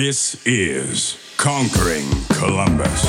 This is Conquering Columbus.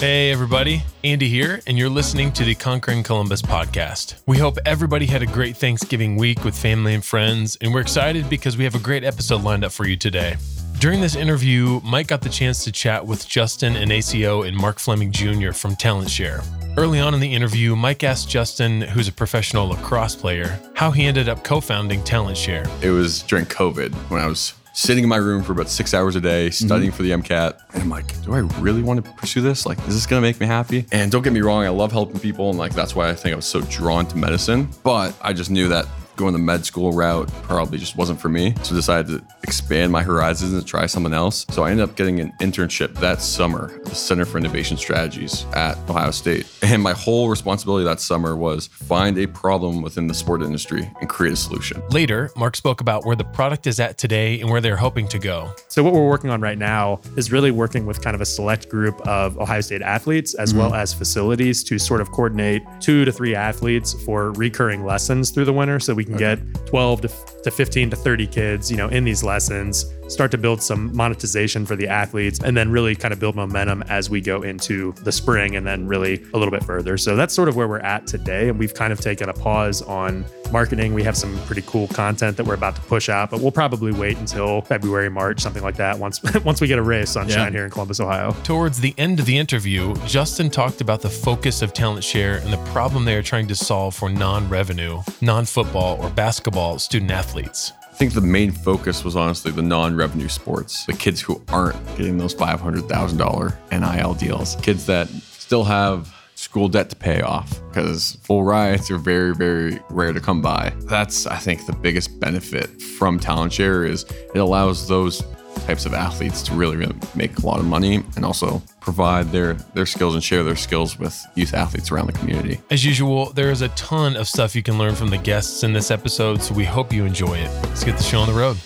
Hey, everybody. Andy here, and you're listening to the Conquering Columbus podcast. We hope everybody had a great Thanksgiving week with family and friends, and we're excited because we have a great episode lined up for you today. During this interview, Mike got the chance to chat with Justin Inacio and Mark Fleming Jr. from Talent Share. Early on in the interview, Mike asked Justin, who's a professional lacrosse player, how he ended up co founding Talent Share. It was during COVID when I was sitting in my room for about six hours a day mm-hmm. studying for the MCAT. And I'm like, do I really want to pursue this? Like, is this going to make me happy? And don't get me wrong, I love helping people. And like, that's why I think I was so drawn to medicine. But I just knew that going the med school route probably just wasn't for me. So decided to expand my horizons and try something else. So I ended up getting an internship that summer at the Center for Innovation Strategies at Ohio State. And my whole responsibility that summer was find a problem within the sport industry and create a solution. Later, Mark spoke about where the product is at today and where they're hoping to go. So what we're working on right now is really working with kind of a select group of Ohio State athletes as well mm-hmm. as facilities to sort of coordinate two to three athletes for recurring lessons through the winter so we can get 12 to, to 15 to 30 kids, you know, in these lessons, start to build some monetization for the athletes and then really kind of build momentum as we go into the spring and then really a little bit further. So that's sort of where we're at today and we've kind of taken a pause on marketing. We have some pretty cool content that we're about to push out, but we'll probably wait until February, March, something like that once once we get a ray of sunshine here in Columbus, Ohio. Towards the end of the interview, Justin talked about the focus of Talent Share and the problem they are trying to solve for non revenue, non football, or basketball student athletes. I think the main focus was honestly the non-revenue sports, the kids who aren't getting those five hundred thousand dollar NIL deals, kids that still have school debt to pay off because full rides are very very rare to come by. That's I think the biggest benefit from Talent Share is it allows those types of athletes to really really make a lot of money and also provide their their skills and share their skills with youth athletes around the community. As usual, there is a ton of stuff you can learn from the guests in this episode, so we hope you enjoy it. Let's get the show on the road.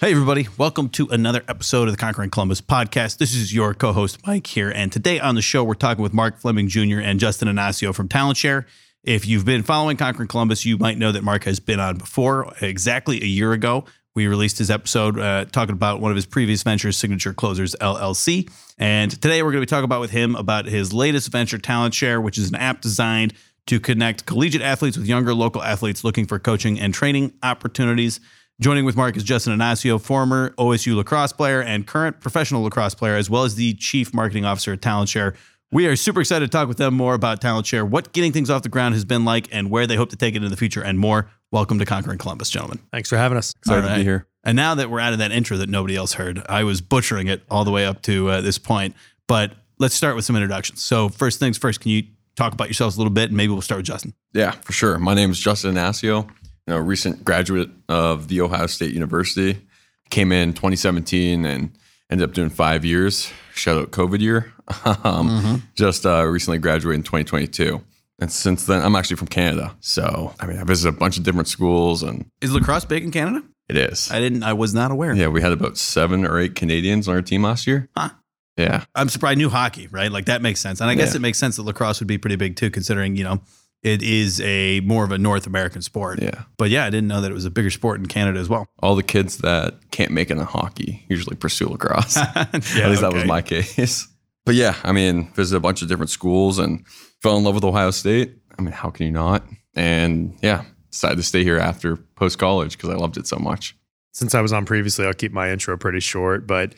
Hey, everybody. Welcome to another episode of the Conquering Columbus podcast. This is your co host, Mike, here. And today on the show, we're talking with Mark Fleming Jr. and Justin Inacio from Talent Share. If you've been following Conquering Columbus, you might know that Mark has been on before. Exactly a year ago, we released his episode uh, talking about one of his previous ventures, Signature Closers LLC. And today, we're going to be talking about with him about his latest venture, Talent Share, which is an app designed to connect collegiate athletes with younger local athletes looking for coaching and training opportunities. Joining with Mark is Justin Inacio, former OSU lacrosse player and current professional lacrosse player, as well as the chief marketing officer at Talent Share. We are super excited to talk with them more about Talent Share, what getting things off the ground has been like, and where they hope to take it in the future, and more. Welcome to Conquering Columbus, gentlemen. Thanks for having us. Excited All to be here. And now that we're out of that intro that nobody else heard, I was butchering it all the way up to uh, this point. But let's start with some introductions. So, first things first, can you talk about yourselves a little bit? And maybe we'll start with Justin. Yeah, for sure. My name is Justin Inacio, you know, recent graduate of the Ohio State University. Came in 2017 and ended up doing five years. Shout out COVID year. um, Just uh, recently graduated in 2022. And since then, I'm actually from Canada. So, I mean, I visited a bunch of different schools and Is lacrosse big in Canada? it is. I didn't, I was not aware. Yeah, we had about seven or eight Canadians on our team last year. Huh. Yeah. I'm surprised I knew hockey, right? Like that makes sense. And I guess Yeah. it makes sense that lacrosse would be pretty big too, considering, you know, it is a more of a North American sport. Yeah. But yeah, I didn't know that it was a bigger sport in Canada as well. All the kids that can't make it in hockey usually pursue lacrosse. At least that was my case. But yeah, I mean, visited a bunch of different schools and fell in love with Ohio State. I mean, how can you not? And yeah, decided to stay here after post college because I loved it so much. since I was on previously, I'll keep my intro pretty short, but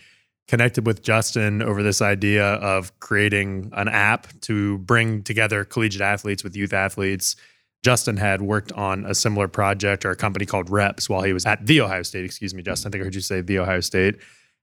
connected with Justin over this idea of creating an app to bring together collegiate athletes with youth athletes. Justin had worked on a similar project or a company called Reps while he was at the Ohio State. Excuse me, Justin. I think I heard you say the Ohio State.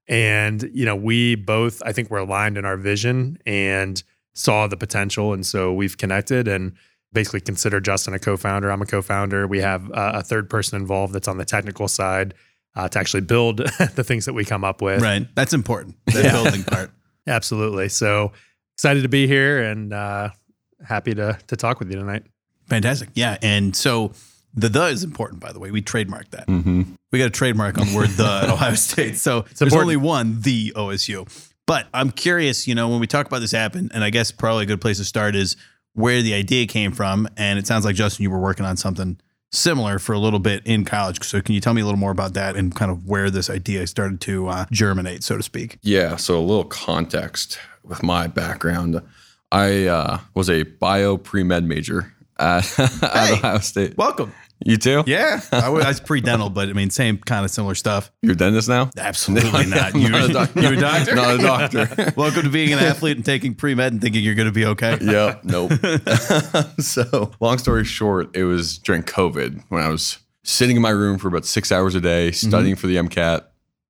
And, you know, we both, I think, were aligned in our vision and saw the potential. And so we've connected and basically consider Justin a co founder. I'm a co founder. We have uh, a third person involved that's on the technical side uh, to actually build the things that we come up with. Right. That's important. The Yeah. building part. Absolutely. So excited to be here and uh, happy to to talk with you tonight. Fantastic. Yeah. And so the the is important, by the way. We trademarked that. Mm-hmm. We got a trademark on the word the at Ohio State. So there's important. only one, the OSU. But I'm curious, you know, when we talk about this app, and, and I guess probably a good place to start is where the idea came from. And it sounds like, Justin, you were working on something similar for a little bit in college. So can you tell me a little more about that and kind of where this idea started to uh, germinate, so to speak? Yeah. So a little context with my background. I uh, was a bio pre med major at, Hey. Ohio State. Welcome. You too? Yeah, I was, I was pre-dental, but I mean, same kind of similar stuff. You're a dentist now? Absolutely not. I'm You, not a doc- you a doctor? Not a doctor. Welcome to being an athlete and taking pre-med and thinking you're going to be okay. yeah, nope. so, long story short, it was during COVID when I was sitting in my room for about six hours a day studying for the MCAT.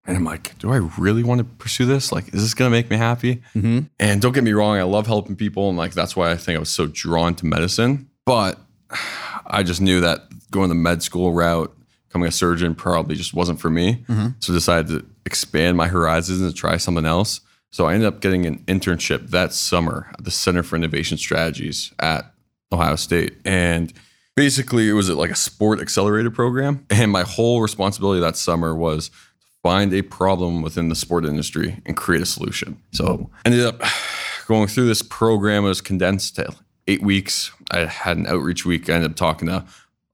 And I'm like, do I really want to pursue this? Like, is this going to make me happy? Mhm. And don't get me wrong, I love helping people. And like, that's why I think I was so drawn to medicine. But I just knew that going the med school route, becoming a surgeon probably just wasn't for me. Mm-hmm. So decided to expand my horizons and try something else. So I ended up getting an internship that summer at the Center for Innovation Strategies at Ohio State. And basically it was like a sport accelerator program. And my whole responsibility that summer was to find a problem within the sport industry and create a solution. So ended up going through this program. It was condensed to eight weeks. I had an outreach week. I ended up talking to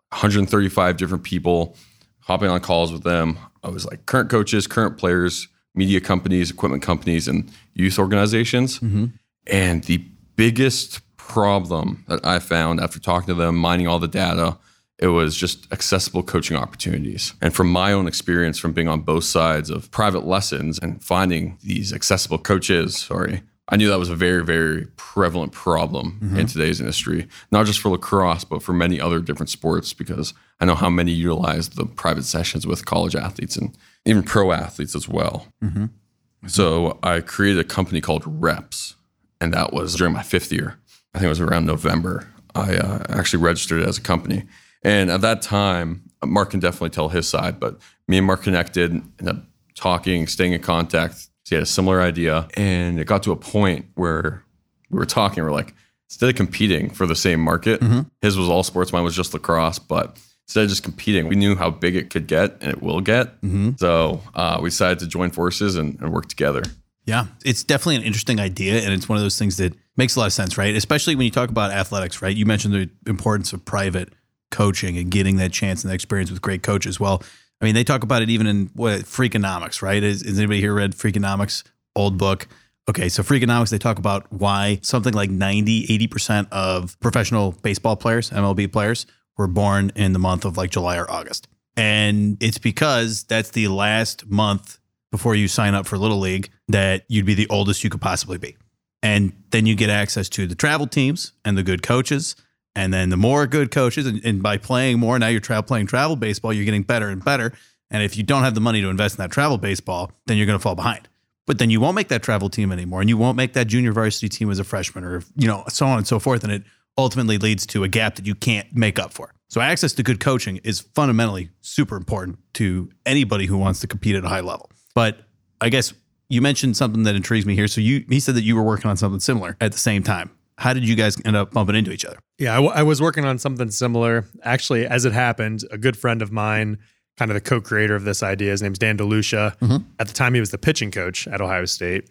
135 different people, hopping on calls with them. I was like current coaches, current players, media companies, equipment companies, and youth organizations. Mm-hmm. And the biggest problem that I found after talking to them, mining all the data, it was just accessible coaching opportunities. And from my own experience from being on both sides of private lessons and finding these accessible coaches, sorry, I knew that was a very, very prevalent problem in mm-hmm. today's industry, not just for lacrosse, but for many other different sports, because I know how many utilize the private sessions with college athletes and even pro athletes as well. Mm-hmm. Mm-hmm. So I created a company called Reps, and that was during my fifth year. I think it was around November. I uh, actually registered it as a company, and at that time, Mark can definitely tell his side. But me and Mark connected, ended up talking, staying in contact. He had a similar idea, and it got to a point where we were talking. We're like, instead of competing for the same market, his was all sports, mine was just lacrosse, but. Instead of just competing, we knew how big it could get and it will get. So uh, we decided to join forces and, and work together. Yeah, it's definitely an interesting idea, and it's one of those things that makes a lot of sense, right? Especially when you talk about athletics, right? You mentioned the importance of private coaching and getting that chance and that experience with great coaches. Well, I mean, they talk about it even in what Freakonomics, right? Is, is anybody here read Freakonomics? Old book. Okay, so Freakonomics, they talk about why something like 90, 80% of professional baseball players, MLB players, were born in the month of like July or August. And it's because that's the last month before you sign up for Little League that you'd be the oldest you could possibly be. And then you get access to the travel teams and the good coaches. And then the more good coaches, and, and by playing more, now you're tra- playing travel baseball, you're getting better and better. And if you don't have the money to invest in that travel baseball, then you're going to fall behind. But then you won't make that travel team anymore, and you won't make that junior varsity team as a freshman, or you know, so on and so forth. And it ultimately leads to a gap that you can't make up for. So access to good coaching is fundamentally super important to anybody who wants to compete at a high level. But I guess you mentioned something that intrigues me here. So you he said that you were working on something similar at the same time. How did you guys end up bumping into each other? Yeah, I, w- I was working on something similar. Actually, as it happened, a good friend of mine, kind of the co-creator of this idea, his name's Dan DeLucia. At the time, he was the pitching coach at Ohio State.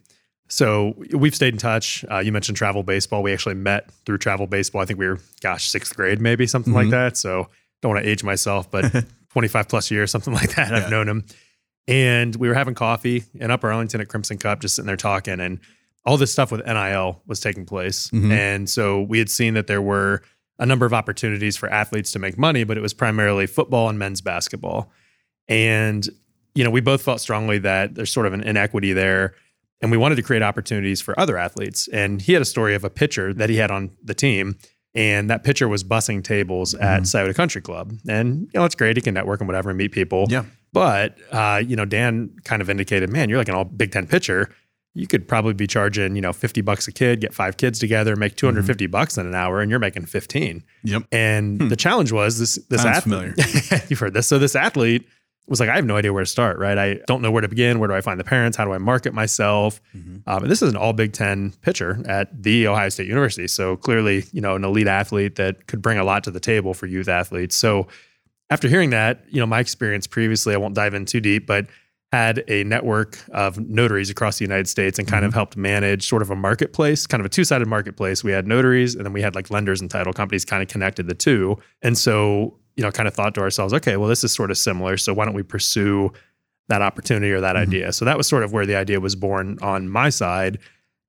So we've stayed in touch. Uh, you mentioned travel baseball. We actually met through travel baseball. I think we were, gosh, sixth grade, maybe something like that. So don't want to age myself, but 25 plus years, something like that. I've known him. And we were having coffee in Upper Arlington at Crimson Cup, just sitting there talking. And all this stuff with NIL was taking place. And so we had seen that there were a number of opportunities for athletes to make money, but it was primarily football and men's basketball. And, you know, we both felt strongly that there's sort of an inequity there. And we wanted to create opportunities for other athletes. And he had a story of a pitcher that he had on the team. And that pitcher was bussing tables at Scioto Country Club. And, you know, it's great. He can network and whatever and meet people. Yeah. But, uh, you know, Dan kind of indicated, man, you're like an all Big Ten pitcher. You could probably be charging, you know, 50 bucks a kid, get five kids together, make 250 mm-hmm. bucks in an hour, and you're making 15. Yep. And hmm. the challenge was this this Sounds athlete. You've heard this. So this athlete was like, I have no idea where to start, right? I don't know where to begin. Where do I find the parents? How do I market myself? Mm-hmm. Um, and this is an all Big Ten pitcher at the Ohio State University. So clearly, you know, an elite athlete that could bring a lot to the table for youth athletes. So after hearing that, you know, my experience previously, I won't dive in too deep, but had a network of notaries across the United States and kind of helped manage sort of a marketplace, kind of a two sided marketplace. We had notaries and then we had like lenders and title companies kind of connected the two. And so you know, kind of thought to ourselves, okay, well, this is sort of similar. So why don't we pursue that opportunity or that Mhm. idea? So that was sort of where the idea was born on my side.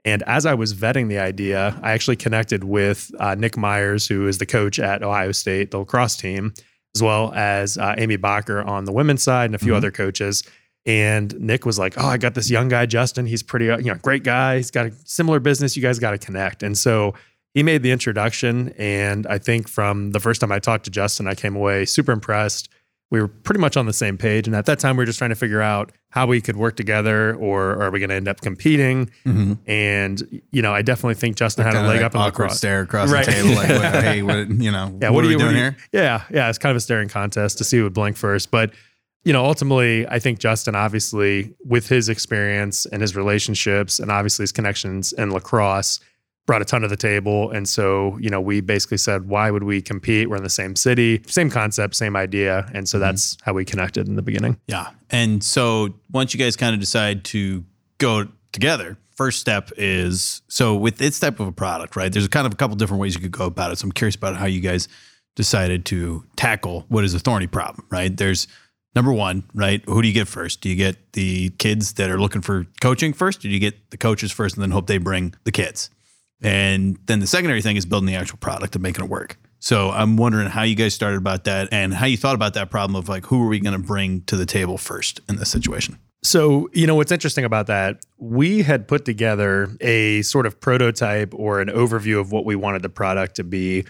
And as I was vetting the idea, I actually connected with uh, Nick Myers, who is the coach at Ohio State, the lacrosse team, as well as uh, Amy Bokker on the women's side and a few Mhm. other coaches. And Nick was like, "Oh, I got this young guy, Justin. He's pretty, uh, you know, great guy. He's got a similar business. You guys got to connect." And so he made the introduction, and I think from the first time I talked to Justin, I came away super impressed. We were pretty much on the same page, and at that time, we were just trying to figure out how we could work together, or are we going to end up competing? Mm-hmm. And you know, I definitely think Justin had a leg up in awkward lacrosse. stare across Right. the table. Like, hey, what, you know, Yeah, what, are we you- doing you- here? Yeah, yeah, it's kind of a staring contest to see who would blink first. But you know, ultimately, I think Justin, obviously, with his experience and his relationships, and obviously his connections in lacrosse, brought a ton to the table. And so, you know, we basically said, why would we compete? We're in the same city, same concept, same idea, and so mm-hmm. that's how we connected in the beginning. Yeah. And so once you guys kind of decide to go together, first step is so with this type of a product, right? There's kind of a couple different ways you could go about it. So I'm curious about how you guys decided to tackle what is a thorny problem, right? There's number one, right? Who do you get first? Do you get the kids that are looking for coaching first? Or do you get the coaches first and then hope they bring the kids? And then the secondary thing is building the actual product and making it work. So I'm wondering how you guys started about that and how you thought about that problem of like who are we going to bring to the table first in this situation? So, you know, what's interesting about that, we had put together a sort of prototype or an overview of what we wanted the product to be.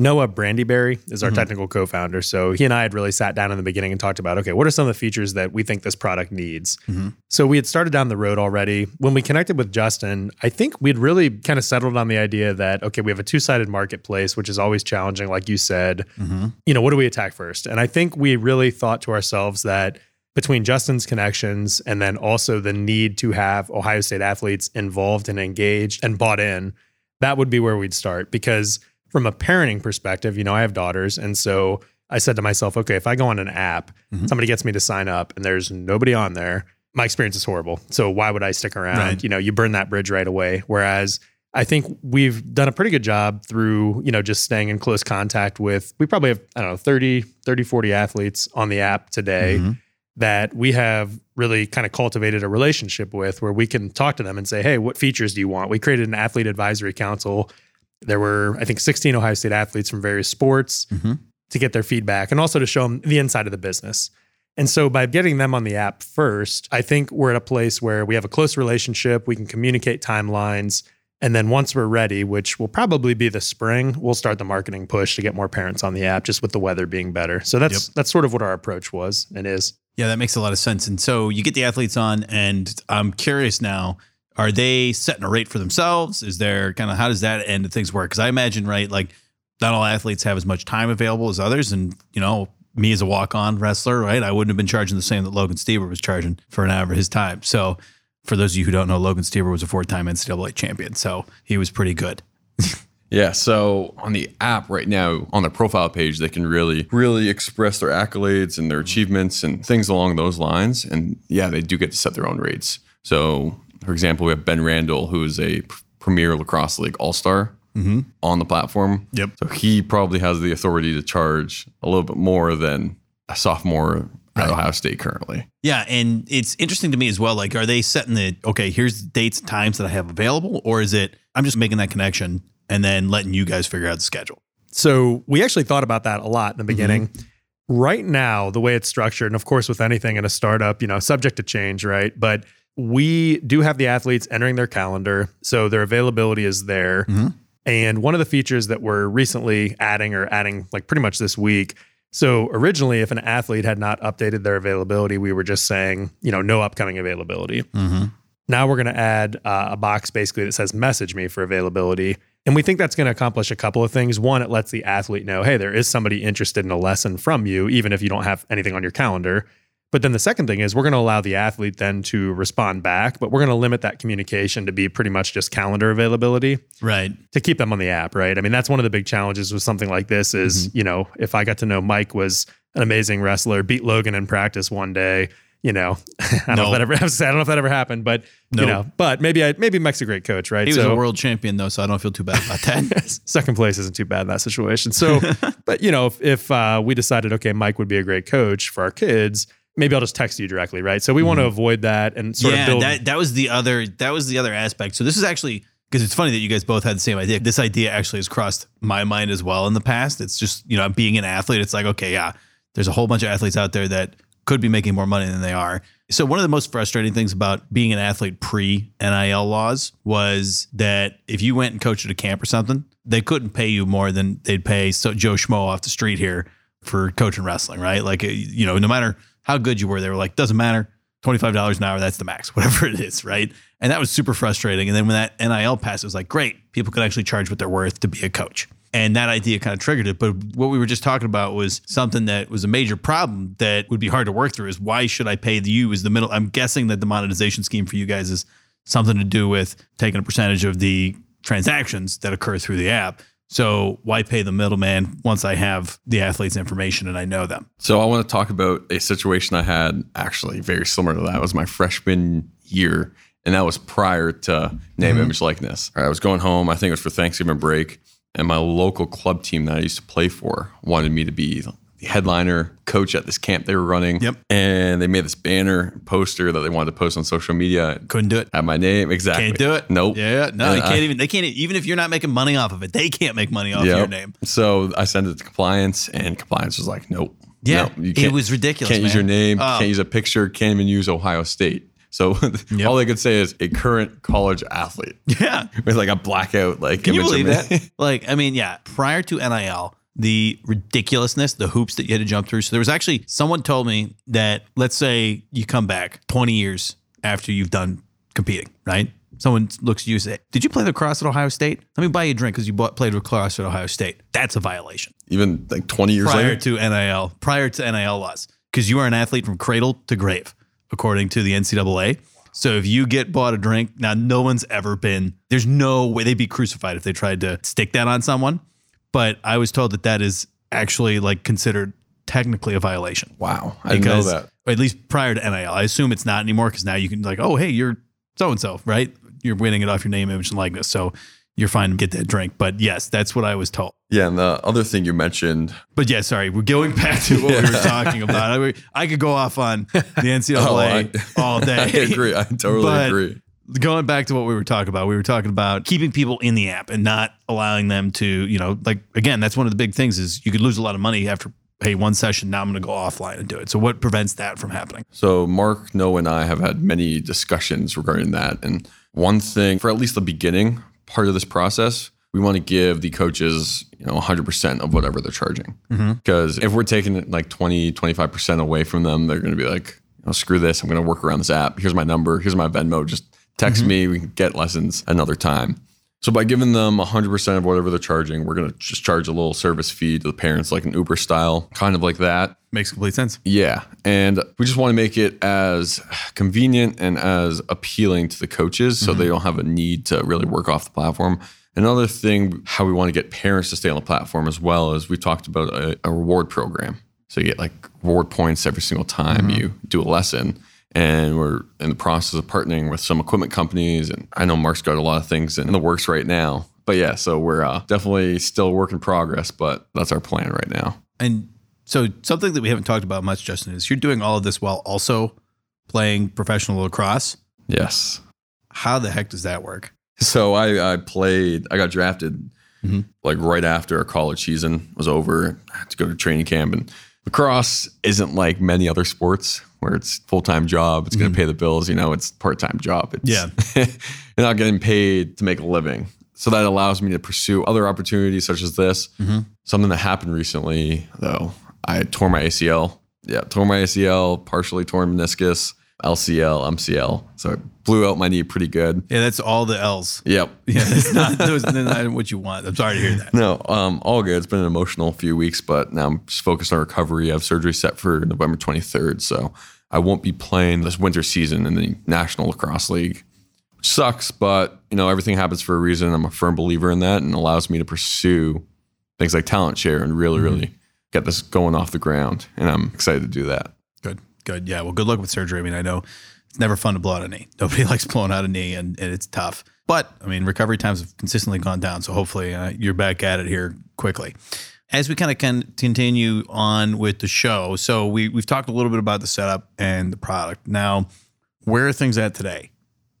Noah Brandyberry is our Mhm. technical co founder. So, he and I had really sat down in the beginning and talked about okay, what are some of the features that we think this product needs? Mhm. So, we had started down the road already. When we connected with Justin, I think we'd really kind of settled on the idea that, okay, we have a two sided marketplace, which is always challenging, like you said Mm-hmm. you know, what do we attack first? And I think we really thought to ourselves that between Justin's connections and then also the need to have Ohio State athletes involved and engaged and bought in, that would be where we'd start. Because from a parenting perspective, you know, I have daughters. And so I said to myself, okay, if I go on an app, Mhm. somebody gets me to sign up and there's nobody on there, my experience is horrible. So why would I stick around? Right. You know, you burn that bridge right away. Whereas I think we've done a pretty good job through, you know, just staying in close contact with, we probably have, I don't know, 30, 30, 40 athletes on the app today Mhm. that we have really kind of cultivated a relationship with where we can talk to them and say, hey, what features do you want? We created an athlete advisory council. There were, I think, 16 Ohio State athletes from various sports Mhm. to get their feedback and also to show them the inside of the business. And so by getting them on the app first, I think we're at a place where we have a close relationship, we can communicate timelines. And then once we're ready, which will probably be the spring, we'll start the marketing push to get more parents on the app just with the weather being better. So that's that's sort of what our approach was and is. Yeah, that makes a lot of sense. And so you get the athletes on, and I'm curious now. Are they setting a rate for themselves? Is there kind of how does that end of things work? Because I imagine, right, like not all athletes have as much time available as others. And, you know, me as a walk on wrestler, right, I wouldn't have been charging the same that Logan Stieber was charging for an hour of his time. So for those of you who don't know, Logan Stieber was a four time NCAA champion. So he was pretty good. Yeah, so on the app right now, on their profile page, they can really, really express their accolades and their achievements and things along those lines. And yeah, they do get to set their own rates. So, for example, we have Ben Randall, who is a Premier Lacrosse League All Star Mm-hmm. on the platform. Yep. So he probably has the authority to charge a little bit more than a sophomore Right. at Ohio State currently. Yeah, and it's interesting to me as well. Like, are they setting the okay? Here's the dates and times that I have available, or is it I'm just making that connection and then letting you guys figure out the schedule? So we actually thought about that a lot in the beginning. Mm-hmm. Right now, the way it's structured, and of course, with anything in a startup, you know, subject to change, right? But we do have the athletes entering their calendar. So their availability is there. Mhm. And one of the features that we're recently adding or adding like pretty much this week. So originally, if an athlete had not updated their availability, we were just saying, you know, no upcoming availability. Mm-hmm. Now we're going to add uh, a box basically that says message me for availability. And we think that's going to accomplish a couple of things. One, it lets the athlete know, hey, there is somebody interested in a lesson from you, even if you don't have anything on your calendar. But then the second thing is we're going to allow the athlete then to respond back, but we're going to limit that communication to be pretty much just calendar availability Right. to keep them on the app, right? I mean, that's one of the big challenges with something like this is, you know, if I got to know Mike was an amazing wrestler, beat Logan in practice one day, you know, I don't know if that ever. I don't know if that ever happened, but No. you know, but maybe I maybe Mike's a great coach, right? He was So- a world champion though, so I don't feel too bad about that. second place isn't too bad in that situation. So, but you know, if, if uh, we decided, okay, Mike would be a great coach for our kids, maybe I'll just text you directly, right? So we want to avoid that and sort Mm-hmm. yeah, of build. that that was the other that was the other aspect. So this is actually because it's funny that you guys both had the same idea. This idea actually has crossed my mind as well in the past. It's just you know being an athlete. It's like okay, yeah, there's a whole bunch of athletes out there that could be making more money than they are. So one of the most frustrating things about being an athlete pre NIL laws was that if you went and coached at a camp or something, they couldn't pay you more than they'd pay so Joe Schmo off the street here for coaching wrestling, right? Like you know, no matter how good you were, they were like, doesn't matter. $25 an hour, that's the max, whatever it is, right? And that was super frustrating. And then when that NIL passed, it was like, great, people could actually charge what they're worth to be a coach. And that idea kind of triggered it. But what we were just talking about was something that was a major problem that would be hard to work through is why should I pay you as the middle? I'm guessing that the monetization scheme for you guys is something to do with taking a percentage of the transactions that occur through the app. So why pay the middleman once I have the athlete's information and I know them? So I want to talk about a situation I had actually very similar to that. It was my freshman year, and that was prior to name, mm-hmm. image, likeness. I was going home. I think it was for Thanksgiving break, and my local club team that I used to play for wanted me to be the headliner coach at this camp they were running. Yep. And they made this banner poster that they wanted to post on social media. Couldn't do it. Had my name exactly. Can't do it. Nope. Yeah, no, they can't I- even. They can't even if you're not making money off of it. They can't make money off your name. So I sent it to compliance, and compliance was like, "Nope, Yeah, no, it was ridiculous, Can't use your name. Oh. Can't use a picture. Can't even use Ohio State." So all they could say is a current college athlete Yeah, with like a blackout like. can you believe that? like, I mean, yeah. Prior to NIL, the ridiculousness, the hoops that you had to jump through. So there was actually someone told me that let's say you come back 20 years after you've done competing, right? Someone looks at you and say, "Did you play lacrosse at Ohio State? Let me buy you a drink because you bought, played lacrosse at Ohio State." That's a violation. Even like twenty years prior later. to NIL, prior to NIL laws, because you are an athlete from cradle to grave, according to the NCAA. So if you get bought a drink, now no one's ever been. There's no way they'd be crucified if they tried to stick that on someone. But I was told that that is actually like considered technically a violation. wow, I didn't know that. at least prior to NIL, I assume it's not anymore because now you can like, oh hey, you're so and so, right? You're winning it off your name, image, and likeness. So you're fine to get that drink. But yes, that's what I was told. Yeah, and the other thing you mentioned. But yeah, sorry, we're going back to what we were talking about. I, I could go off on the NCAA oh, all day. I agree. I totally agree. Going back to what we were talking about, we were talking about keeping people in the app and not allowing them to, you know, like again, that's one of the big things is you could lose a lot of money after hey one session. Now I'm going to go offline and do it. So what prevents that from happening? So Mark, Noah, and I have had many discussions regarding that. And one thing, for at least the beginning part of this process, we want to give the coaches, you know, 100% of whatever they're charging. Mm-hmm. Because if we're taking like 20, 25% away from them, they're going to be like, oh, screw this. I'm going to work around this app. Here's my number. Here's my Venmo. Just text mm-hmm. me. We can get lessons another time. So by giving them 100% of whatever they're charging, we're going to just charge a little service fee to the parents, like an Uber style, kind of like that. Makes complete sense. Yeah. And we just want to make it as convenient and as appealing to the coaches so mm-hmm. they don't have a need to really work off the platform. Another thing, how we want to get parents to stay on the platform as well is we talked about a, a reward program. So you get like reward points every single time mm-hmm. you do a lesson. And we're in the process of partnering with some equipment companies. And I know Mark's got a lot of things in the works right now. But yeah, so we're uh, definitely still work in progress, but that's our plan right now. And so something that we haven't talked about much, Justin, is you're doing all of this while also playing professional lacrosse. Yes. How the heck does that work? So I, I played, I got drafted Mhm. like right after our college season was over. I had to go to training camp. And lacrosse isn't like many other sports where it's full time job. It's going to mm-hmm. pay the bills. You know, it's part time job. It's, Yeah. you're not getting paid to make a living. So that allows me to pursue other opportunities such as this. Mm-hmm. Something that happened recently, though, I tore my ACL. Yeah, tore my ACL, partially torn meniscus, LCL, MCL. So it blew out my knee pretty good. Yeah, that's all the L's. Yep. Yeah, that's not, that's not what you want. I'm sorry to hear that. No, um, all good. It's been an emotional few weeks, but now I'm just focused on recovery. I have surgery set for November 23rd, so I won't be playing this winter season in the National Lacrosse League. Which sucks, but you know everything happens for a reason. I'm a firm believer in that, and allows me to pursue things like talent share and really, really get this going off the ground. And I'm excited to do that. Good. Yeah. Well, good luck with surgery. I mean, I know it's never fun to blow out a knee. Nobody likes blowing out a knee, and, and it's tough. But I mean, recovery times have consistently gone down. So hopefully uh, you're back at it here quickly. As we kind of can continue on with the show, so we we've talked a little bit about the setup and the product. Now, where are things at today?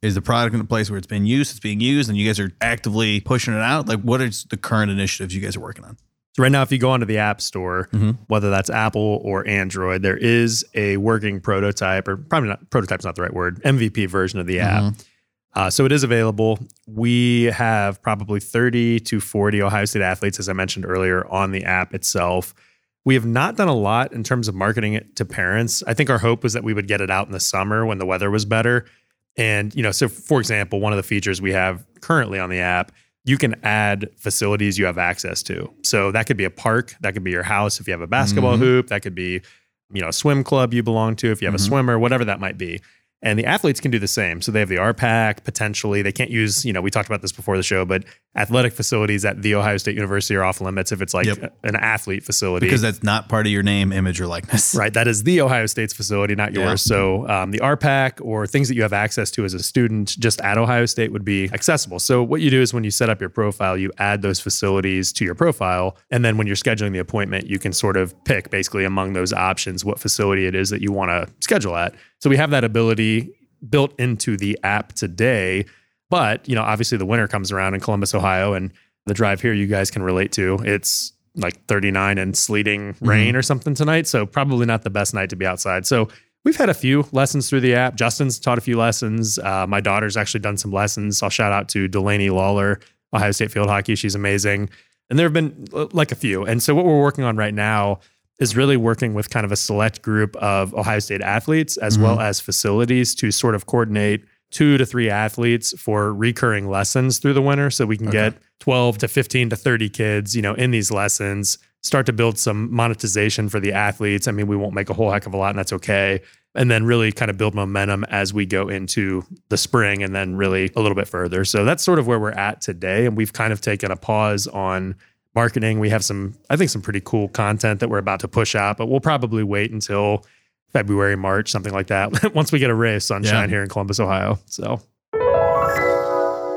Is the product in a place where it's been used, it's being used, and you guys are actively pushing it out? Like, what is the current initiatives you guys are working on? So right now, if you go onto the App Store, Mm-hmm. whether that's Apple or Android, there is a working prototype, or probably not prototype's not the right word, MVP version of the app. Mm-hmm. Uh, so it is available. We have probably 30 to 40 Ohio State athletes, as I mentioned earlier, on the app itself. We have not done a lot in terms of marketing it to parents. I think our hope was that we would get it out in the summer when the weather was better. And, you know, so for example, one of the features we have currently on the app, you can add facilities you have access to. So that could be a park, that could be your house if you have a basketball mm-hmm. hoop, that could be, you know, a swim club you belong to if you have a mm-hmm. swimmer, whatever that might be. And the athletes can do the same. So they have the RPAC potentially. They can't use, you know, we talked about this before the show, but athletic facilities at the Ohio State University are off limits if it's like Yep. an athlete facility. Because that's not part of your name, image, or likeness. Right. That is the Ohio State's facility, not yours. Yeah. So um, the RPAC or things that you have access to as a student just at Ohio State would be accessible. So what you do is when you set up your profile, you add those facilities to your profile. And then when you're scheduling the appointment, you can sort of pick basically among those options what facility it is that you want to schedule at. So we have that ability built into the app today. But, you know, obviously the winter comes around in Columbus, Ohio, and the drive here you guys can relate to. It's like 39 and sleeting rain or something tonight. So probably not the best night to be outside. So we've had a few lessons through the app. Justin's taught a few lessons. Uh, my daughter's actually done some lessons. I'll shout out to Delaney Lawler, Ohio State field hockey. She's amazing. And there have been uh, like a few. And so what we're working on right now is really working with kind of a select group of Ohio State athletes as well mm-hmm. as facilities to sort of coordinate two to three athletes for recurring lessons through the winter so we can get 12 to 15 to 30 kids, you know, in these lessons, start to build some monetization for the athletes. I mean, we won't make a whole heck of a lot and that's okay. And then really kind of build momentum as we go into the spring and then really a little bit further. So that's sort of where we're at today. And we've kind of taken a pause on marketing. We have some, I think, some pretty cool content that we're about to push out, but we'll probably wait until February, March, something like that. Once we get a ray of sunshine Yeah. here in Columbus, Ohio. So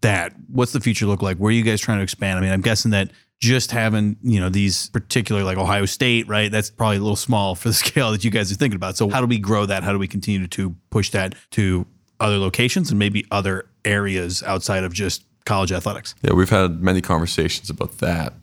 that, what's the future look like? Where are you guys trying to expand? I mean, I'm guessing that just having, you know, these particular like Ohio State, right? That's probably a little small for the scale that you guys are thinking about. So how do we grow that? How do we continue to push that to other locations and maybe other areas outside of just college athletics? Yeah, we've had many conversations about that.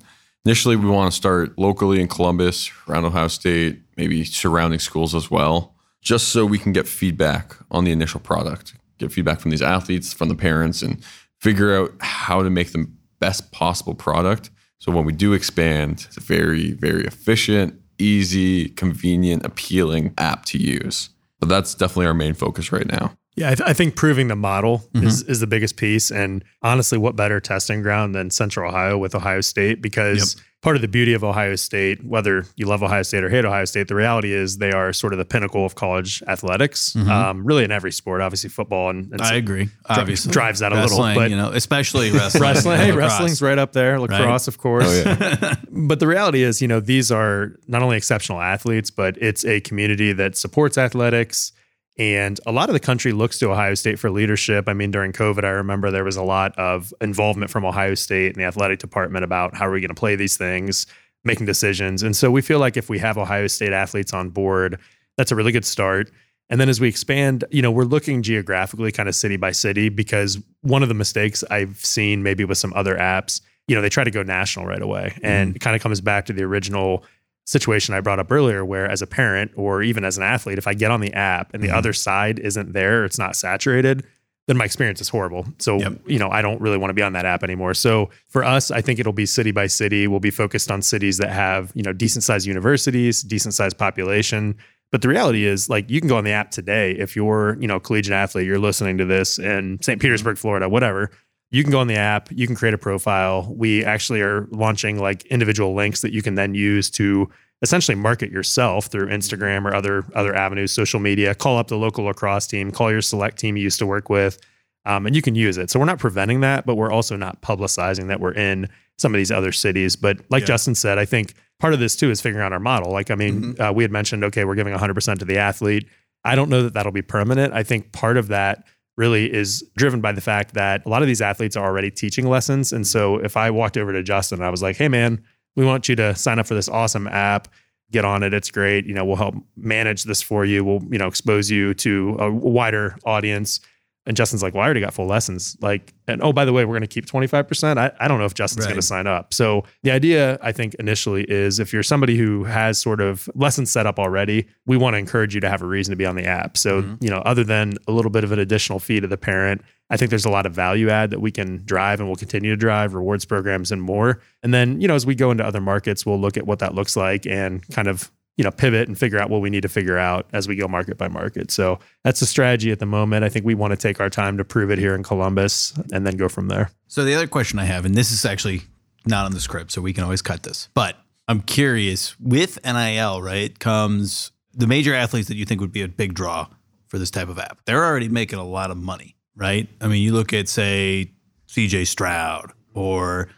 Initially, we want to start locally in Columbus, around Ohio State, maybe surrounding schools as well, just so we can get feedback on the initial product, get feedback from these athletes, from the parents, and figure out how to make the best possible product. So when we do expand, it's a very, very efficient, easy, convenient, appealing app to use. But that's definitely our main focus right now. Yeah, I, th- I think proving the model Mm-hmm. is, is the biggest piece. And honestly, what better testing ground than Central Ohio with Ohio State? Because part of the beauty of Ohio State, whether you love Ohio State or hate Ohio State, the reality is they are sort of the pinnacle of college athletics, um, really in every sport, obviously football and, and Mm-hmm. I agree. Obviously, drives that a little, but- you know, especially wrestling. wrestling. Hey, wrestling's right up there. Lacrosse, of course. Oh, but the reality is, you know, these are not only exceptional athletes, but it's a community that supports athletics. And a lot of the country looks to Ohio State for leadership. I mean, during COVID, I remember there was a lot of involvement from Ohio State and the athletic department about how are we going to play these things, making decisions. And so we feel like if we have Ohio State athletes on board, that's a really good start. And then as we expand, you know, we're looking geographically kind of city by city because one of the mistakes I've seen maybe with some other apps, you know, they try to go national right away. And mm-hmm. it kind of comes back to the original situation I brought up earlier where as a parent or even as an athlete, if I get on the app and the mm-hmm. other side isn't there, it's not saturated, then my experience is horrible. So, Yep. you know, I don't really want to be on that app anymore. So for us, I think it'll be city by city. We'll be focused on cities that have, you know, decent sized universities, decent sized population. But the reality is, like, you can go on the app today if you're, you know, a collegiate athlete, you're listening to this in St. Petersburg, Florida, whatever. You can go on the app, you can create a profile. We actually are launching like individual links that you can then use to essentially market yourself through Instagram or other other avenues, social media. Call up the local lacrosse team, call your select team you used to work with, um, and you can use it. So we're not preventing that, but we're also not publicizing that we're in some of these other cities. But like Yeah. Justin said, I think part of this too is figuring out our model. Like I mean, uh, we had mentioned, okay, we're giving 100% to the athlete. I don't know that that'll be permanent. I think part of that really is driven by the fact that a lot of these athletes are already teaching lessons. And so if I walked over to Justin and I was like, hey man, we want you to sign up for this awesome app, get on it. It's great. You know, we'll help manage this for you. We'll, you know, expose you to a wider audience. And Justin's like, well, I already got full lessons. Like, and oh, by the way, we're going to keep 25%. I, I don't know if Justin's Right. going to sign up. So the idea, I think, initially is if you're somebody who has sort of lessons set up already, we want to encourage you to have a reason to be on the app. So, Mhm. you know, other than a little bit of an additional fee to the parent, I think there's a lot of value add that we can drive and we'll continue to drive rewards programs and more. And then, you know, as we go into other markets, we'll look at what that looks like and kind of, you know, pivot and figure out what we need to figure out as we go market by market. So that's the strategy at the moment. I think we want to take our time to prove it here in Columbus and then go from there. So the other question I have, and this is actually not on the script, so we can always cut this. But I'm curious, with NIL, right, comes the major athletes that you think would be a big draw for this type of app. They're already making a lot of money, right? I mean, you look at say CJ Stroud or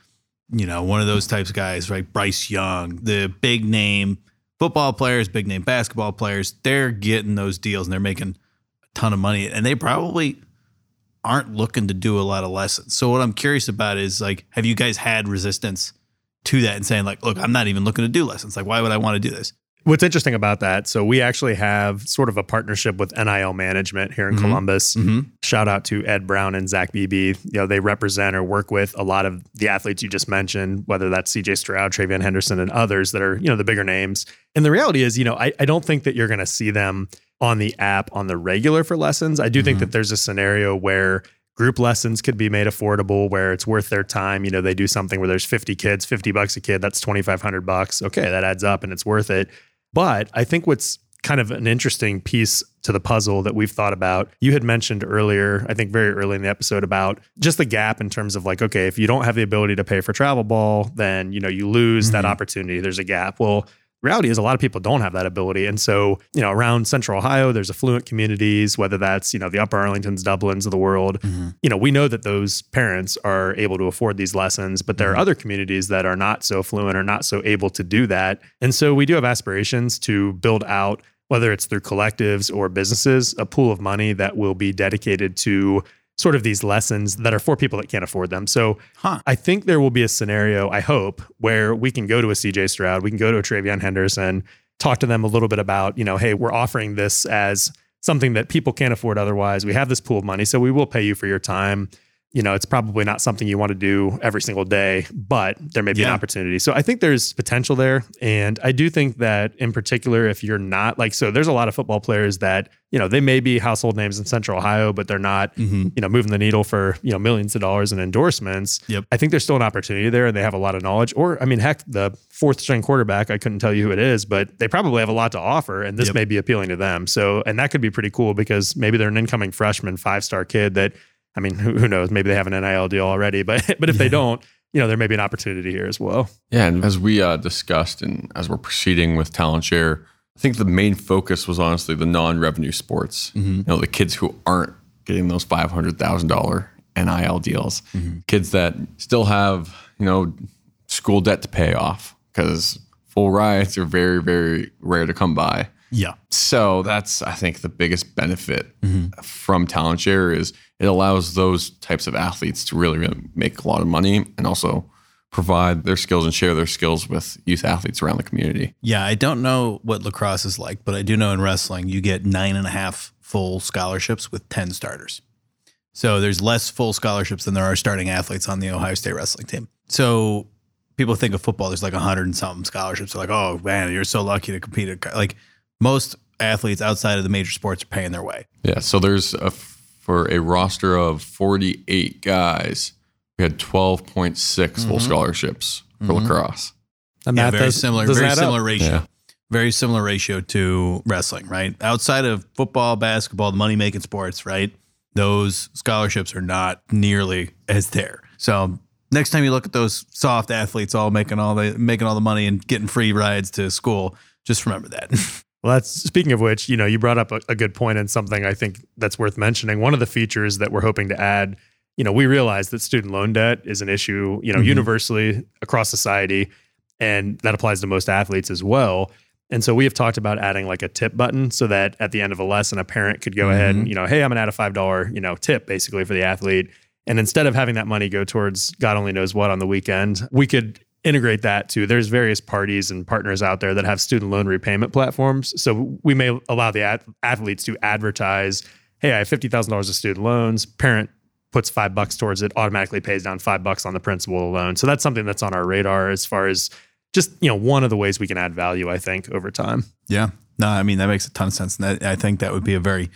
you know, one of those types of guys, right? Bryce Young, the big name football players, big name basketball players, they're getting those deals and they're making a ton of money. And they probably aren't looking to do a lot of lessons. So what I'm curious about is like, have you guys had resistance to that and saying like, look, I'm not even looking to do lessons. Like, why would I want to do this? What's interesting about that, so we actually have sort of a partnership with NIL management here in Mhm. Columbus. Mm-hmm. Shout out to Ed Brown and Zach Beebe. You know, they represent or work with a lot of the athletes you just mentioned, whether that's CJ Stroud, TreVeyon Henderson, and others that are, you know, the bigger names. And the reality is, you know, I, I don't think that you're going to see them on the app on the regular for lessons. I do think Mhm. that there's a scenario where group lessons could be made affordable where it's worth their time. You know, they do something where there's 50 kids, 50 bucks a kid, that's 2,500 bucks. Okay, that adds up and it's worth it. But I think what's kind of an interesting piece to the puzzle that we've thought about. You had mentioned earlier, I think very early in the episode about just the gap in terms of like, okay, if you don't have the ability to pay for travel ball, then you know you lose that Mhm. opportunity. There's a gap. Well, reality is a lot of people don't have that ability. And so, you know, around central Ohio, there's affluent communities, whether that's, you know, the upper Arlingtons, Dublins of the world. Mhm. You know, we know that those parents are able to afford these lessons, but there are Mhm. other communities that are not so affluent or not so able to do that. And so we do have aspirations to build out whether it's through collectives or businesses, a pool of money that will be dedicated to sort of these lessons that are for people that can't afford them. So Huh. I think there will be a scenario, I hope, where we can go to a CJ Stroud, we can go to a TreVeyon Henderson, talk to them a little bit about, you know, hey, we're offering this as something that people can't afford otherwise. We have this pool of money, so we will pay you for your time. You know, it's probably not something you want to do every single day, but there may be an opportunity. So I think there's potential there. And I do think that in particular, if you're not like, so there's a lot of football players that, you know, they may be household names in Central Ohio, but they're not Mm-hmm. you know, moving the needle for, you know, millions of dollars in endorsements. Yep. I think there's still an opportunity there and they have a lot of knowledge. Or, I mean, heck, the fourth string quarterback, I couldn't tell you who it is, but they probably have a lot to offer and this Yep. may be appealing to them. So, and that could be pretty cool because maybe they're an incoming freshman, five star kid that, I mean, who, who knows? Maybe they have an NIL deal already, but, but if they don't, you know, there may be an opportunity here as well. Yeah, and as we uh, discussed and as we're proceeding with Talent Share, I think the main focus was honestly the non-revenue sports. You know, the kids who aren't getting those five hundred thousand dollar NIL deals, kids that still have you know school debt to pay off because full rides are very very rare to come by. Yeah. So that's I think the biggest benefit from Talent Share is it allows those types of athletes to really, really make a lot of money and also provide their skills and share their skills with youth athletes around the community. Yeah, I don't know what lacrosse is like, but I do know in wrestling you get nine and a half full scholarships with 10 starters. So there's less full scholarships than there are starting athletes on the Ohio State wrestling team. So people think of football, there's like a hundred and something scholarships. They're like, oh man, you're so lucky to compete. At, like most athletes outside of the major sports are paying their way. Yeah. So there's a, for a roster of 48 guys, we had 12.6 full mm-hmm. scholarships for mm-hmm. lacrosse. The Yeah, math very does- similar, doesn't very add up. similar ratio. Yeah. Very similar ratio to wrestling, right? Outside of football, basketball, the money making sports, right? Those scholarships are not nearly as there. So next time you look at those soft athletes all making all the making all the money and getting free rides to school, just remember that. Well, that's speaking of which, you know, you brought up a, a good point and something I think that's worth mentioning. One of the features that we're hoping to add, you know, we realize that student loan debt is an issue, you know, Mhm. universally across society, and that applies to most athletes as well. And so we have talked about adding like a tip button so that at the end of a lesson, a parent could go ahead and, you know, hey, I'm gonna add a five dollar, you know, tip basically for the athlete. And instead of having that money go towards God only knows what on the weekend, we could integrate that to there's various parties and partners out there that have student loan repayment platforms. So we may allow the ath- athletes to advertise, hey, I have $50,000 of student loans. Parent puts five bucks towards it, automatically pays down five bucks on the principal alone. So that's something that's on our radar as far as just, you know, one of the ways we can add value, I think, over time. Yeah. No, I mean, that makes a ton of sense. And I think that would be a very,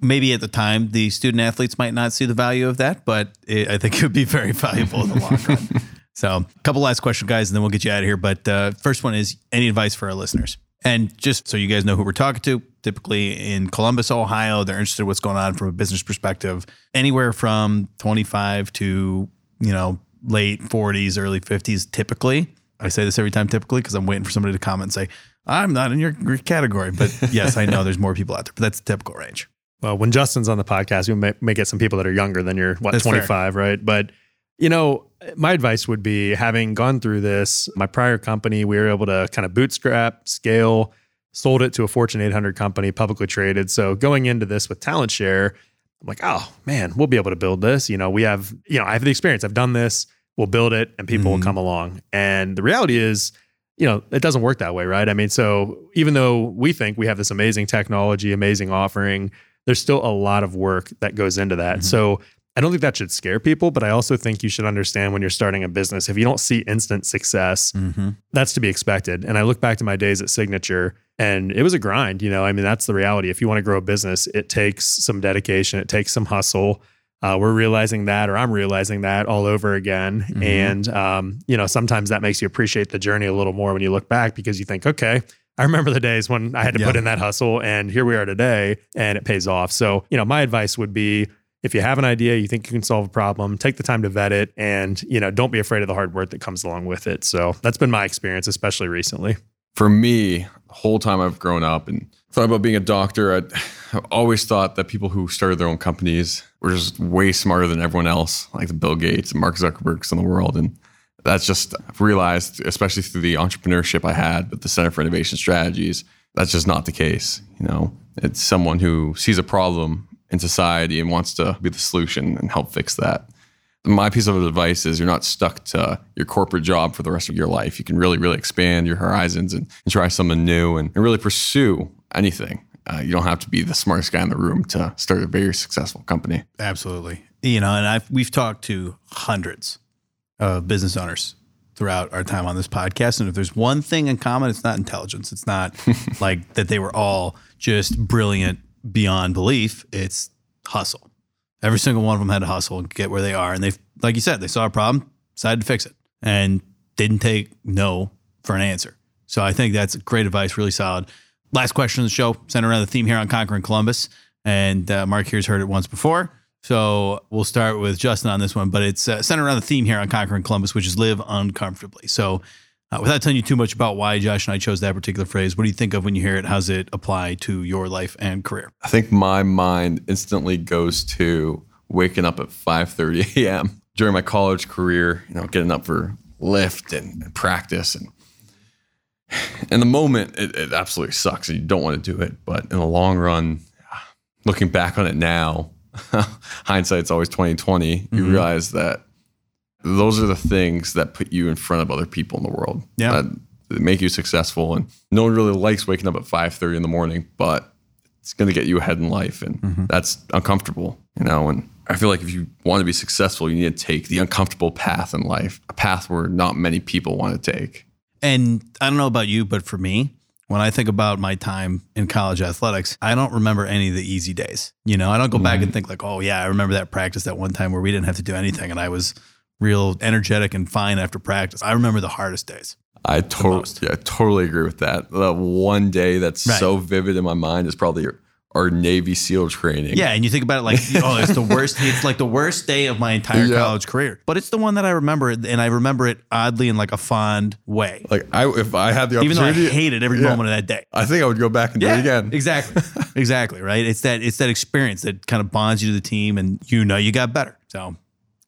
maybe at the time, the student athletes might not see the value of that, but it, I think it would be very valuable in the long run. So, a couple last questions, guys, and then we'll get you out of here. But uh, first one is any advice for our listeners? And just so you guys know who we're talking to, typically in Columbus, Ohio, they're interested in what's going on from a business perspective, anywhere from 25 to, you know, late 40s, early 50s, typically. I say this every time, typically, because I'm waiting for somebody to comment and say, I'm not in your category. But yes, I know there's more people out there, but that's the typical range. Well, when Justin's on the podcast, we may, may get some people that are younger than you're, what, That's fair. 25, right? But, you know, my advice would be having gone through this, my prior company, we were able to kind of bootstrap, scale, sold it to a Fortune 800 company, publicly traded. So going into this with Talent Share, I'm like, oh man, we'll be able to build this. You know, we have, you know, I have the experience. I've done this. We'll build it and people Mhm. will come along. And the reality is, you know, it doesn't work that way, right? I mean, so even though we think we have this amazing technology, amazing offering, there's still a lot of work that goes into that. Mhm. So I don't think that should scare people, but I also think you should understand when you're starting a business, if you don't see instant success, Mm-hmm. that's to be expected. And I look back to my days at Signature and it was a grind, you know. I mean, that's the reality. If you want to grow a business, it takes some dedication, it takes some hustle. Uh, we're realizing that, or I'm realizing that all over again. Mhm. And, um, you know, sometimes that makes you appreciate the journey a little more when you look back because you think, okay, I remember the days when I had to Yeah. put in that hustle and here we are today and it pays off. So, you know, my advice would be if you have an idea, you think you can solve a problem, take the time to vet it and, you know, don't be afraid of the hard work that comes along with it. So that's been my experience, especially recently. For me, the whole time I've grown up and thought about being a doctor, I've always thought that people who started their own companies were just way smarter than everyone else, like the Bill Gates and Mark Zuckerbergs in the world. And that's just I've realized, especially through the entrepreneurship I had with the Center for Innovation Strategies, that's just not the case. You know, it's someone who sees a problem in society and wants to be the solution and help fix that. My piece of advice is you're not stuck to your corporate job for the rest of your life. You can really, really expand your horizons and, and try something new and, and really pursue anything. Uh, you don't have to be the smartest guy in the room to start a very successful company. Absolutely. You know, and I've we've talked to hundreds of business owners throughout our time on this podcast. And if there's one thing in common, it's not intelligence. It's not like that they were all just brilliant beyond belief. It's hustle. Every single one of them had to hustle and get where they are. And they, like you said, they saw a problem, decided to fix it, and didn't take no for an answer. So I think that's great advice, really solid. Last question of the show, centered around the theme here on Conquering Columbus. And uh, Mark here's heard it once before. So we'll start with Justin on this one, but it's uh, centered around the theme here on Conquering Columbus, which is live uncomfortably. So uh, without telling you too much about why Josh and I chose that particular phrase, what do you think of when you hear it? How's it apply to your life and career? I think my mind instantly goes to waking up at 5:30 a.m. during my college career. You know, getting up for lift and, and practice, and in the moment, it, it absolutely sucks, and you don't want to do it. But in the long run, looking back on it now, hindsight's always 2020. You realize that Those are the things that put you in front of other people in the world. Yeah. That, that make you successful. And no one really likes waking up at 5:30 in the morning, but it's going to get you ahead in life, and mm-hmm. that's uncomfortable, you know. And I feel like if you want to be successful, you need to take the uncomfortable path in life, a path where not many people want to take. And I don't know about you, but for me, when I think about my time in college athletics, I don't remember any of the easy days. You know, I don't go back and mm-hmm. think like, oh yeah, I remember that practice that one time where we didn't have to do anything and I was real energetic and fine after practice. I remember the hardest days. I totally, yeah, I totally agree with that. The one day that's Right. so vivid in my mind is probably our, Navy SEAL training. Yeah, and you think about it like, oh, it's the worst. It's like the worst day of my entire Yeah. college career. But it's the one that I remember, and I remember it oddly in like a fond way. Like I, if I had the opportunity, Even though I hated every Yeah. moment of that day. I think I would go back and do it again. Exactly. exactly. Right. It's that it's that experience that kind of bonds you to the team and you know you got better. So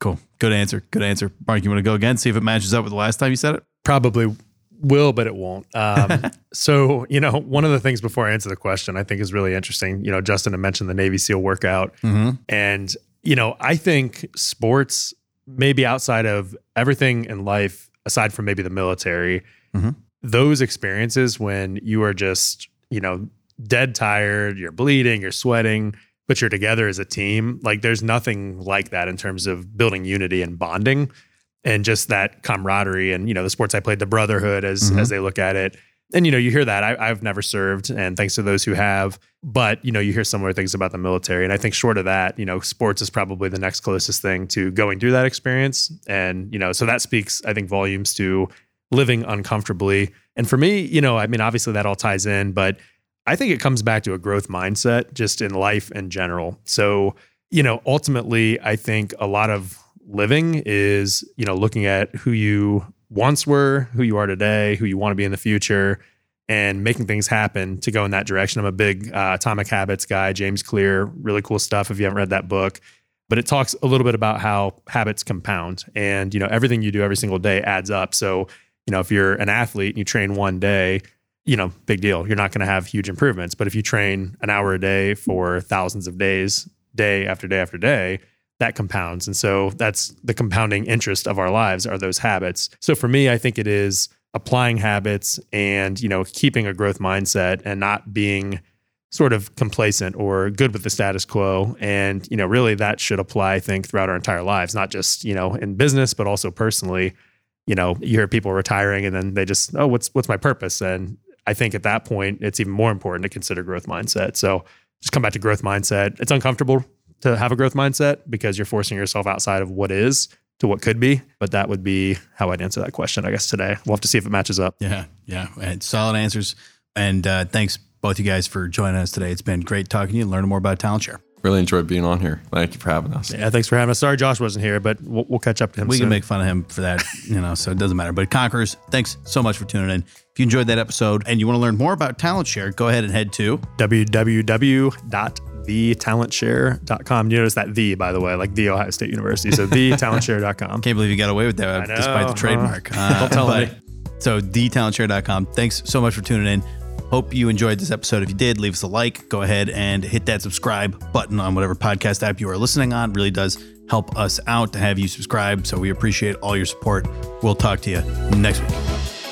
cool. Good answer. Good answer. Mark, you want to go again? See if it matches up with the last time you said it? Probably will, but it won't. Um, so, you know, one of the things before I answer the question, I think is really interesting. You know, Justin had mentioned the Navy SEAL workout. Mm-hmm. And, you know, I think sports, maybe outside of everything in life, aside from maybe the military, Mhm. those experiences when you are just, you know, dead tired, you're bleeding, you're sweating, but you're together as a team, like there's nothing like that in terms of building unity and bonding and just that camaraderie and, you know, the sports I played, the brotherhood as, Mhm. as they look at it. And, you know, you hear that. I, I've never served, and thanks to those who have. But, you know, you hear similar things about the military. And I think short of that, you know, sports is probably the next closest thing to going through that experience. And, you know, so that speaks, I think, volumes to living uncomfortably. And for me, you know, I mean, obviously that all ties in, but I think it comes back to a growth mindset just in life in general. So, you know, ultimately, I think a lot of living is, you know, looking at who you once were, who you are today, who you want to be in the future, and making things happen to go in that direction. I'm a big uh, Atomic Habits guy, James Clear, really cool stuff if you haven't read that book. But it talks a little bit about how habits compound and, you know, everything you do every single day adds up. So, you know, if you're an athlete and you train one day, you know, big deal. You're not going to have huge improvements. But if you train an hour a day for thousands of days, day after day after day, that compounds. And so that's the compounding interest of our lives are those habits. So for me, I think it is applying habits and, you know, keeping a growth mindset and not being sort of complacent or good with the status quo. And, you know, really that should apply, I think, throughout our entire lives, not just, you know, in business, but also personally. You know, you hear people retiring and then they just, oh, what's what's my purpose? And I think at that point, it's even more important to consider growth mindset. So just come back to growth mindset. It's uncomfortable to have a growth mindset because you're forcing yourself outside of what is to what could be. But that would be how I'd answer that question, I guess, today. We'll have to see if it matches up. Yeah. Yeah. And solid answers. And uh, thanks both you guys for joining us today. It's been great talking to you and learning more about Talent Share. Really enjoyed being on here. Thank you for having us. Yeah, thanks for having us. Sorry Josh wasn't here, but we'll, we'll catch up to him We soon. can make fun of him for that, you know, so it doesn't matter. But Conquerors, thanks so much for tuning in. If you enjoyed that episode and you want to learn more about Talent Share, go ahead and head to www.thetalentshare.com. You notice that the, by the way, like the Ohio State University. So thetalentshare.com. Can't believe you got away with that I despite the trademark. huh? Don't tell uh, but- me. So, thetalentshare.com. Thanks so much for tuning in. Hope you enjoyed this episode. If you did, leave us a like. Go ahead and hit that subscribe button on whatever podcast app you are listening on. really does help us out to have you subscribe. So, we appreciate all your support. We'll talk to you next week.